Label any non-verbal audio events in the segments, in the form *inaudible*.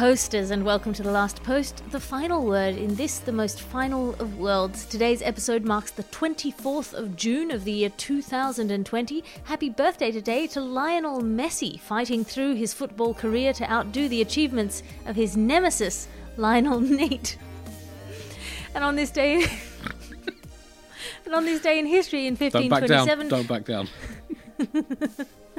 Posters, and welcome to the last post, the final word in this, the most final of worlds. Today's episode marks the 24th of June of the year 2020. Happy birthday today to Lionel Messi, fighting through his football career to outdo the achievements of his nemesis, Lionel *laughs* Neat. And on this day. *laughs* and on this day in history in 1527. Don't back down. 1527. Don't back down. *laughs*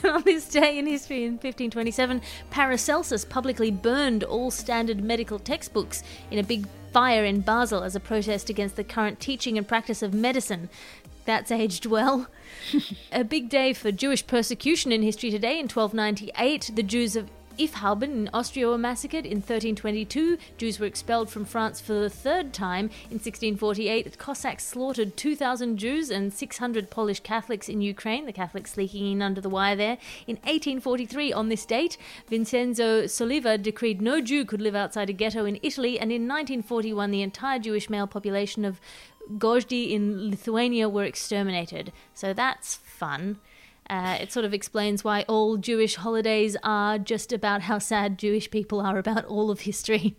*laughs* On this day in history in 1527, Paracelsus publicly burned all standard medical textbooks in a big fire in Basel as a protest against the current teaching and practice of medicine. That's aged well. *laughs* a big day for Jewish persecution in history today. In 1298, the Jews of Ifhalben in Austria were massacred. In 1322, Jews were expelled from France for the third time. In 1648, the Cossacks slaughtered 2,000 Jews and 600 Polish Catholics in Ukraine, the Catholics leaking in under the wire there. In 1843, on this date, Vincenzo Soliva decreed no Jew could live outside a ghetto in Italy, and in 1941, the entire Jewish male population of Gargždai in Lithuania were exterminated. So that's fun. Uh, it sort of explains why all Jewish holidays are just about how sad Jewish people are about all of history.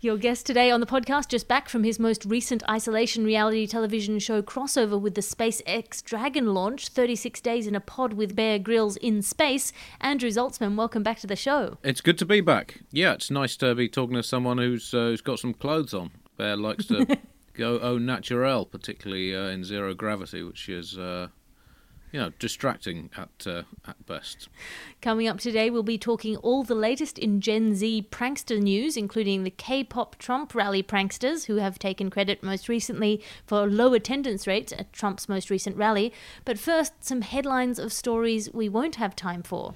Your guest today on the podcast, just back from his most recent isolation reality television show crossover with the SpaceX Dragon launch, 36 Days in a Pod with Bear Grylls in Space, Andrew Zaltzman, welcome back to the show. It's good to be back. Yeah, it's nice to be talking to someone who's uh, who's got some clothes on. Bear likes to *laughs* go au naturel, particularly uh, in zero gravity, which is uh, you know distracting at uh, at best. Coming up today, we'll be talking all the latest in Gen Z prankster news, including the K pop Trump rally pranksters, who have taken credit most recently for low attendance rates at Trump's most recent rally. But first, some headlines of stories we won't have time for.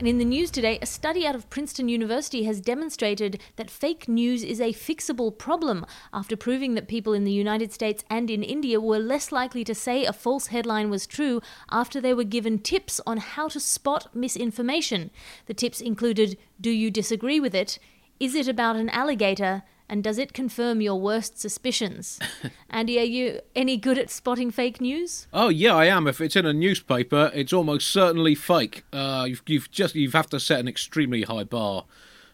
And in the news today, a study out of Princeton University has demonstrated that fake news is a fixable problem after proving that people in the United States and in India were less likely to say a false headline was true after they were given tips on how to spot misinformation. The tips included Do you disagree with it? Is it about an alligator? And does it confirm your worst suspicions? *laughs* Andy, are you any good at spotting fake news? Oh yeah, I am. If it's in a newspaper, it's almost certainly fake. Uh, you've, you've just you have to set an extremely high bar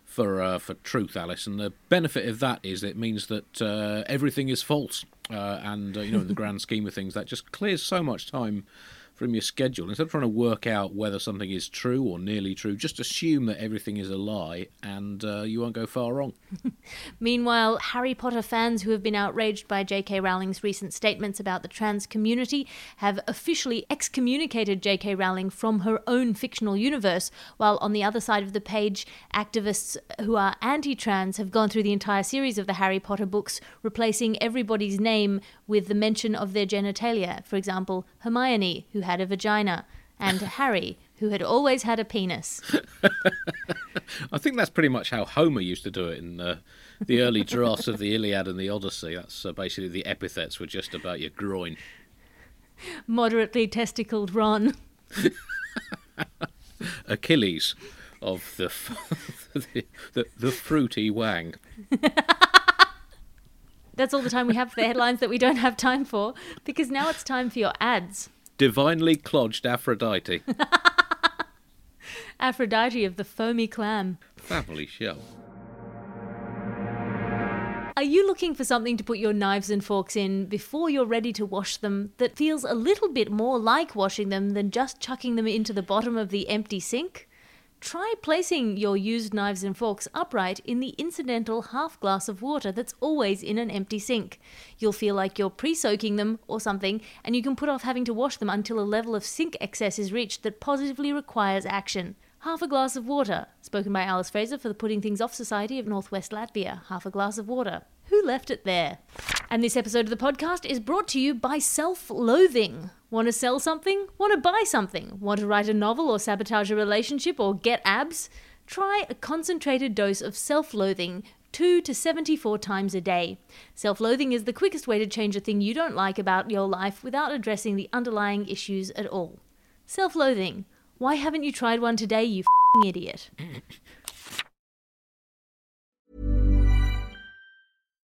for uh, for truth, Alice. And the benefit of that is it means that uh, everything is false. Uh, and uh, you know, in the grand *laughs* scheme of things, that just clears so much time from your schedule. Instead of trying to work out whether something is true or nearly true, just assume that everything is a lie and uh, you won't go far wrong. *laughs* Meanwhile, Harry Potter fans who have been outraged by J.K. Rowling's recent statements about the trans community have officially excommunicated J.K. Rowling from her own fictional universe, while on the other side of the page, activists who are anti trans have gone through the entire series of the Harry Potter books, replacing everybody's name with the mention of their genitalia. For example, Hermione, who had a vagina, and *laughs* Harry, who had always had a penis. *laughs* I think that's pretty much how Homer used to do it in uh, the early drafts of the Iliad and the Odyssey. That's uh, basically the epithets were just about your groin. Moderately testicled Ron. *laughs* Achilles of the the, the, the fruity wang. That's all the time we have for the headlines that we don't have time for, because now it's time for your ads. Divinely clodged Aphrodite. *laughs* Aphrodite of the foamy clam. Family show. Are you looking for something to put your knives and forks in before you're ready to wash them that feels a little bit more like washing them than just chucking them into the bottom of the empty sink? Try placing your used knives and forks upright in the incidental half glass of water that's always in an empty sink. You'll feel like you're pre soaking them or something, and you can put off having to wash them until a level of sink excess is reached that positively requires action. Half a glass of water, spoken by Alice Fraser for the Putting Things Off Society of Northwest Latvia. Half a glass of water. Who left it there? And this episode of the podcast is brought to you by self loathing. Want to sell something? Want to buy something? Want to write a novel or sabotage a relationship or get abs? Try a concentrated dose of self loathing 2 to 74 times a day. Self loathing is the quickest way to change a thing you don't like about your life without addressing the underlying issues at all. Self loathing. Why haven't you tried one today, you idiot?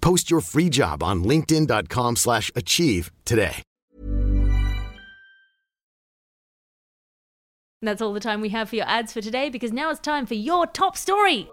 Post your free job on linkedin.com/achieve slash achieve today. That's all the time we have for your ads for today because now it's time for your top story.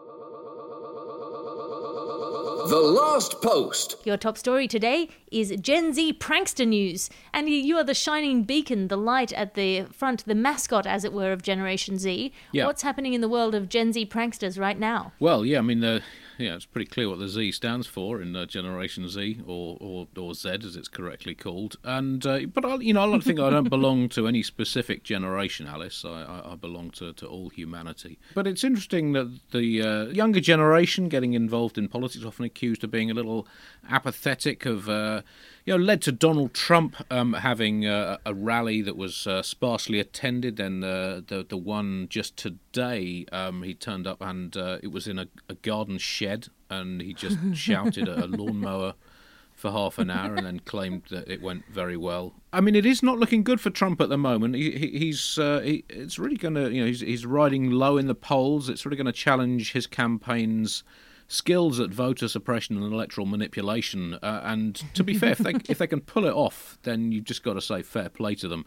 The Last Post. Your top story today is Gen Z prankster news. And you are the shining beacon, the light at the front, the mascot, as it were, of Generation Z. Yeah. What's happening in the world of Gen Z pranksters right now? Well, yeah, I mean, the yeah, it's pretty clear what the Z stands for in uh, Generation Z or, or or Z as it's correctly called. And uh, but I, you know, I think I don't belong to any specific generation, Alice. I, I, I belong to, to all humanity. But it's interesting that the uh, younger generation getting involved in politics, often accused of being a little apathetic, of uh, you know, led to Donald Trump um, having uh, a rally that was uh, sparsely attended. And uh, the the one just today, um, he turned up and uh, it was in a, a garden shed, and he just *laughs* shouted at a lawnmower for half an hour and then claimed that it went very well. I mean, it is not looking good for Trump at the moment. He, he, he's uh, he, it's really going to you know he's, he's riding low in the polls. It's really going to challenge his campaign's skills at voter suppression and electoral manipulation. Uh, and to be fair, if they if they can pull it off, then you've just got to say fair play to them.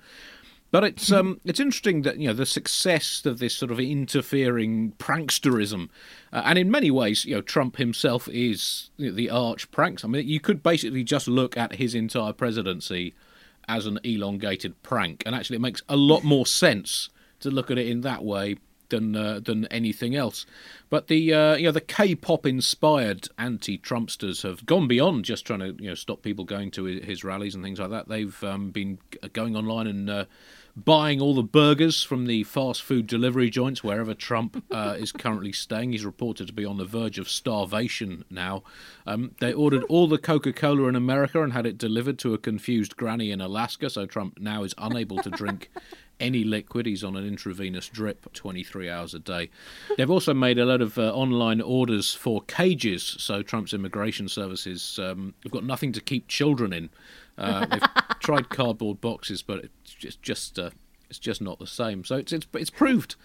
But it's um, it's interesting that you know the success of this sort of interfering pranksterism, uh, and in many ways, you know, Trump himself is you know, the arch prankster. I mean, you could basically just look at his entire presidency as an elongated prank, and actually, it makes a lot more sense to look at it in that way than uh, than anything else. But the uh, you know the K-pop inspired anti-Trumpsters have gone beyond just trying to you know stop people going to his rallies and things like that. They've um, been going online and uh, buying all the burgers from the fast food delivery joints wherever Trump uh, *laughs* is currently staying. He's reported to be on the verge of starvation now. Um, they ordered all the Coca Cola in America and had it delivered to a confused granny in Alaska, so Trump now is unable to drink. *laughs* Any liquid, he's on an intravenous drip 23 hours a day. They've also made a lot of uh, online orders for cages, so Trump's immigration services um, have got nothing to keep children in. Uh, they've *laughs* tried cardboard boxes, but it's just just uh, it's just not the same. So it's it's it's proved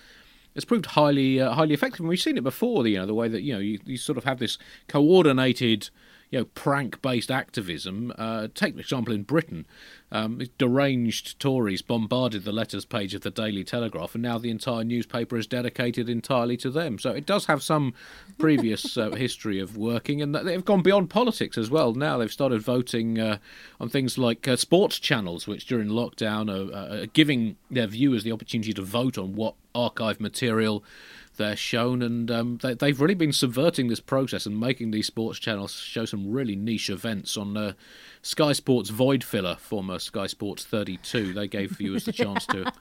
it's proved highly uh, highly effective. And we've seen it before. You know the way that you know you, you sort of have this coordinated you know, prank-based activism. Uh, take an example in Britain, um, deranged Tories bombarded the letters page of the Daily Telegraph, and now the entire newspaper is dedicated entirely to them. So it does have some *laughs* previous uh, history of working, and they've gone beyond politics as well. Now they've started voting uh, on things like uh, sports channels, which during lockdown are, are giving their viewers the opportunity to vote on what archive material they're shown, and um, they, have really been subverting this process and making these sports channels show some really niche events on uh, Sky Sports Void Filler, former Sky Sports 32. They gave viewers the chance to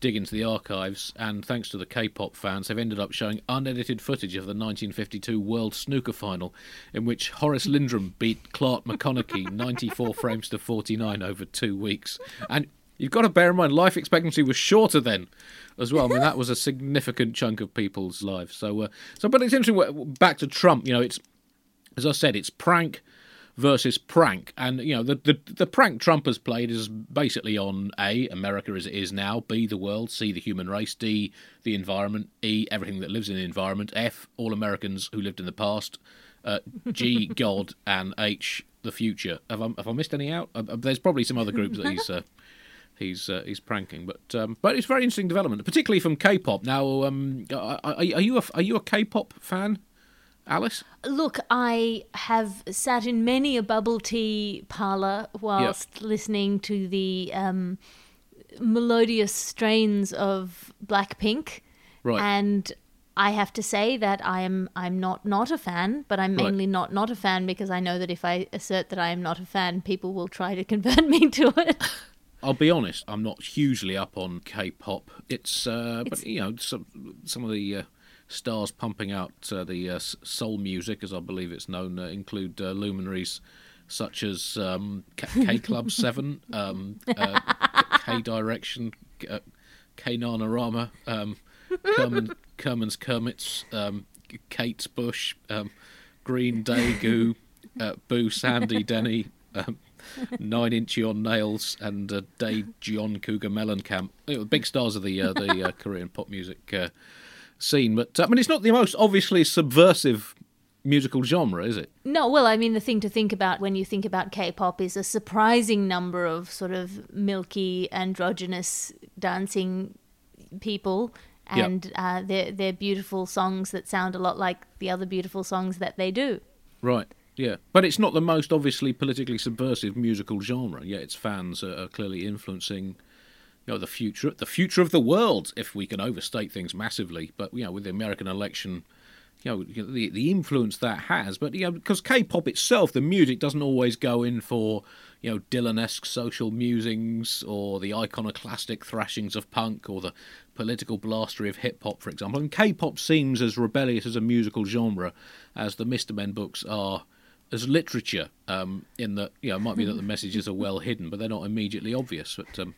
dig into the archives, and thanks to the K-pop fans, they've ended up showing unedited footage of the 1952 World Snooker Final, in which Horace Lindrum beat Clark McConachy 94 frames to 49 over two weeks. And You've got to bear in mind, life expectancy was shorter then, as well. I mean, that was a significant chunk of people's lives. So, uh, so, but it's interesting. Back to Trump, you know, it's as I said, it's prank versus prank, and you know, the the, the prank Trump has played is basically on a America as it is now, b the world, c the human race, d the environment, e everything that lives in the environment, f all Americans who lived in the past, uh, g God, and h the future. Have I, have I missed any out? Uh, there's probably some other groups that he's. Uh, he's uh, he's pranking. But um, but it's very interesting development, particularly from K-pop. Now, um, are, are, you a, are you a K-pop fan? Alice? Look, I have sat in many a bubble tea parlour whilst yep. listening to the um, melodious strains of Blackpink. Right. And I have to say that I am I'm not not a fan, but I'm mainly right. not not a fan because I know that if I assert that I am not a fan, people will try to convert *laughs* me to it. I'll be honest, I'm not hugely up on K-pop. It's, uh, it's... but you know, some some of the uh, stars pumping out uh, the uh, soul music, as I believe it's known, uh, include uh, luminaries such as um, K Club *laughs* Seven, um, K Direction, K Rama, um, Kerman, Kerman's Kermits, um, Kate Bush, um, Green Day Goo, Boo Sandy Denny. Um, Nine Inch on Nails and uh, Daejeon Cougar Mellencamp. Big stars of the uh, the uh, Korean pop music uh, scene. But uh, I mean, it's not the most obviously subversive musical genre, is it? No, well, I mean, the thing to think about when you think about K-pop is a surprising number of sort of milky, androgynous dancing people, and yep. uh, they're, they're beautiful songs that sound a lot like the other beautiful songs that they do. Right. Yeah, but it's not the most obviously politically subversive musical genre. Yet its fans are, are clearly influencing, you know, the future, the future of the world. If we can overstate things massively, but you know, with the American election, you know, the the influence that has. But you know, because K-pop itself, the music doesn't always go in for you know Dylan-esque social musings or the iconoclastic thrashings of punk or the political blastery of hip hop, for example. And K-pop seems as rebellious as a musical genre as the Mister Men books are as literature, um, in that you know it might be that the messages are well hidden, but they're not immediately obvious. But um,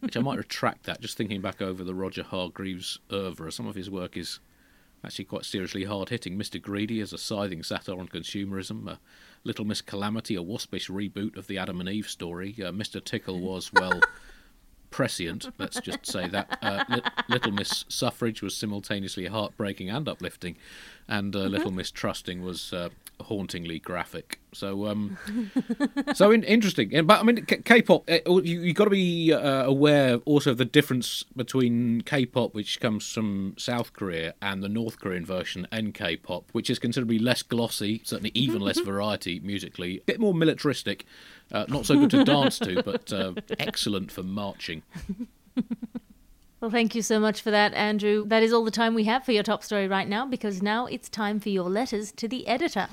which I might retract that. Just thinking back over the Roger Hargreaves oeuvre, some of his work is actually quite seriously hard hitting. Mr. Greedy is a scything satire on consumerism. Little Miss Calamity, a waspish reboot of the Adam and Eve story. Uh, Mr. Tickle was well. prescient, let's just say that. Uh, Li- Little Miss Suffrage was simultaneously heartbreaking and uplifting, and uh, Little Miss Trusting was uh, hauntingly graphic. So, um, *laughs* so in, interesting. But I mean, K-pop. Eh, you you got to be uh, aware also of the difference between K-pop, which comes from South Korea, and the North Korean version, N-K-pop, which is considerably less glossy, certainly even less variety musically, a bit more militaristic. Uh, not so good to dance to, but uh, *laughs* excellent for marching. Well, thank you so much for that, Andrew. That is all the time we have for your top story right now because now it's time for your letters to the editor.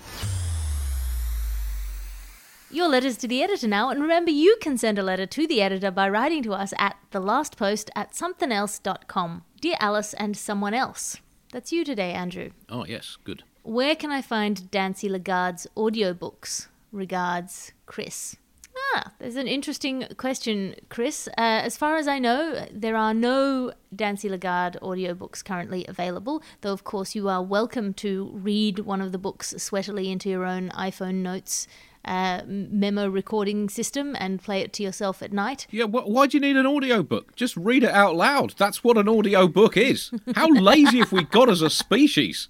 Your letters to the editor now, and remember you can send a letter to the editor by writing to us at the last post at somethingelse.com. Dear Alice and someone else. That's you today, Andrew. Oh, yes, good. Where can I find Dancy Lagarde's audiobooks? Regards, Chris. Ah, there's an interesting question, Chris. Uh, as far as I know, there are no Dancy Lagarde audiobooks currently available, though, of course, you are welcome to read one of the books sweatily into your own iPhone notes uh, memo recording system and play it to yourself at night. Yeah, wh- why do you need an audiobook? Just read it out loud. That's what an audiobook is. How lazy have we got as a species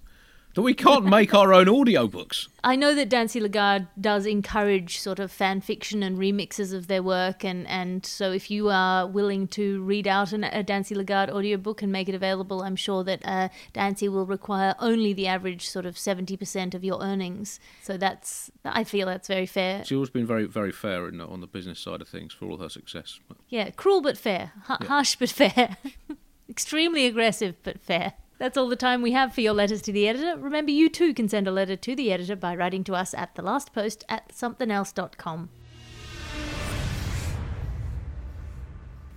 that we can't make our own audiobooks? I know that Dancy Lagarde does encourage sort of fan fiction and remixes of their work, and, and so if you are willing to read out an, a Dancy Lagarde audiobook and make it available, I'm sure that uh, Dancy will require only the average sort of 70% of your earnings. So that's, I feel that's very fair. She's always been very, very fair in, on the business side of things for all her success. Yeah, cruel but fair, H- harsh but fair, *laughs* extremely aggressive but fair. That's all the time we have for your letters to the editor. Remember, you too can send a letter to the editor by writing to us at thelastpost at somethingelse.com.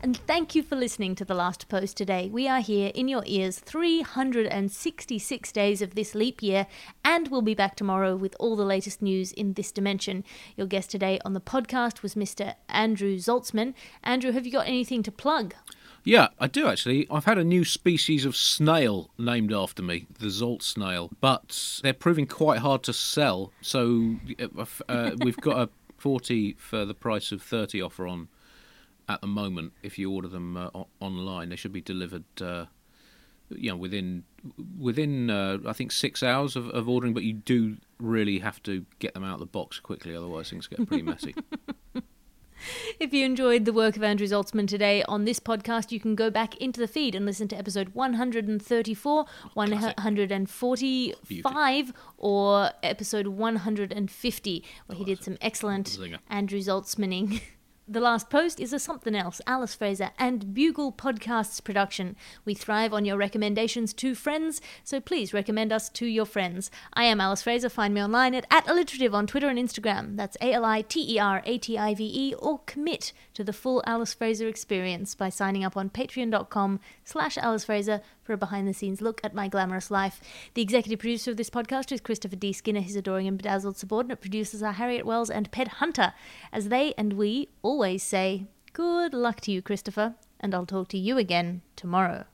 And thank you for listening to The Last Post today. We are here in your ears 366 days of this leap year, and we'll be back tomorrow with all the latest news in this dimension. Your guest today on the podcast was Mr. Andrew Zaltzman. Andrew, have you got anything to plug? Yeah, I do actually. I've had a new species of snail named after me, the Zolt snail, but they're proving quite hard to sell. So uh, we've got a 40 for the price of 30 offer on at the moment. If you order them uh, online, they should be delivered. Uh, you know, within within uh, I think six hours of, of ordering, but you do really have to get them out of the box quickly, otherwise things get pretty messy. *laughs* If you enjoyed the work of Andrew Zaltzman today on this podcast, you can go back into the feed and listen to episode 134, 145, or episode 150, where he did some excellent. Andrew Zaltzmaning. *laughs* The Last Post is a something else, Alice Fraser and Bugle Podcasts production. We thrive on your recommendations to friends, so please recommend us to your friends. I am Alice Fraser. Find me online at, at alliterative on Twitter and Instagram. That's A L I T E R A T I V E, or commit to the full Alice Fraser experience by signing up on patreon.com slash Alice Fraser for a behind the scenes look at my glamorous life. The executive producer of this podcast is Christopher D. Skinner. His adoring and bedazzled subordinate producers are Harriet Wells and Ped Hunter. As they and we always say, good luck to you, Christopher, and I'll talk to you again tomorrow.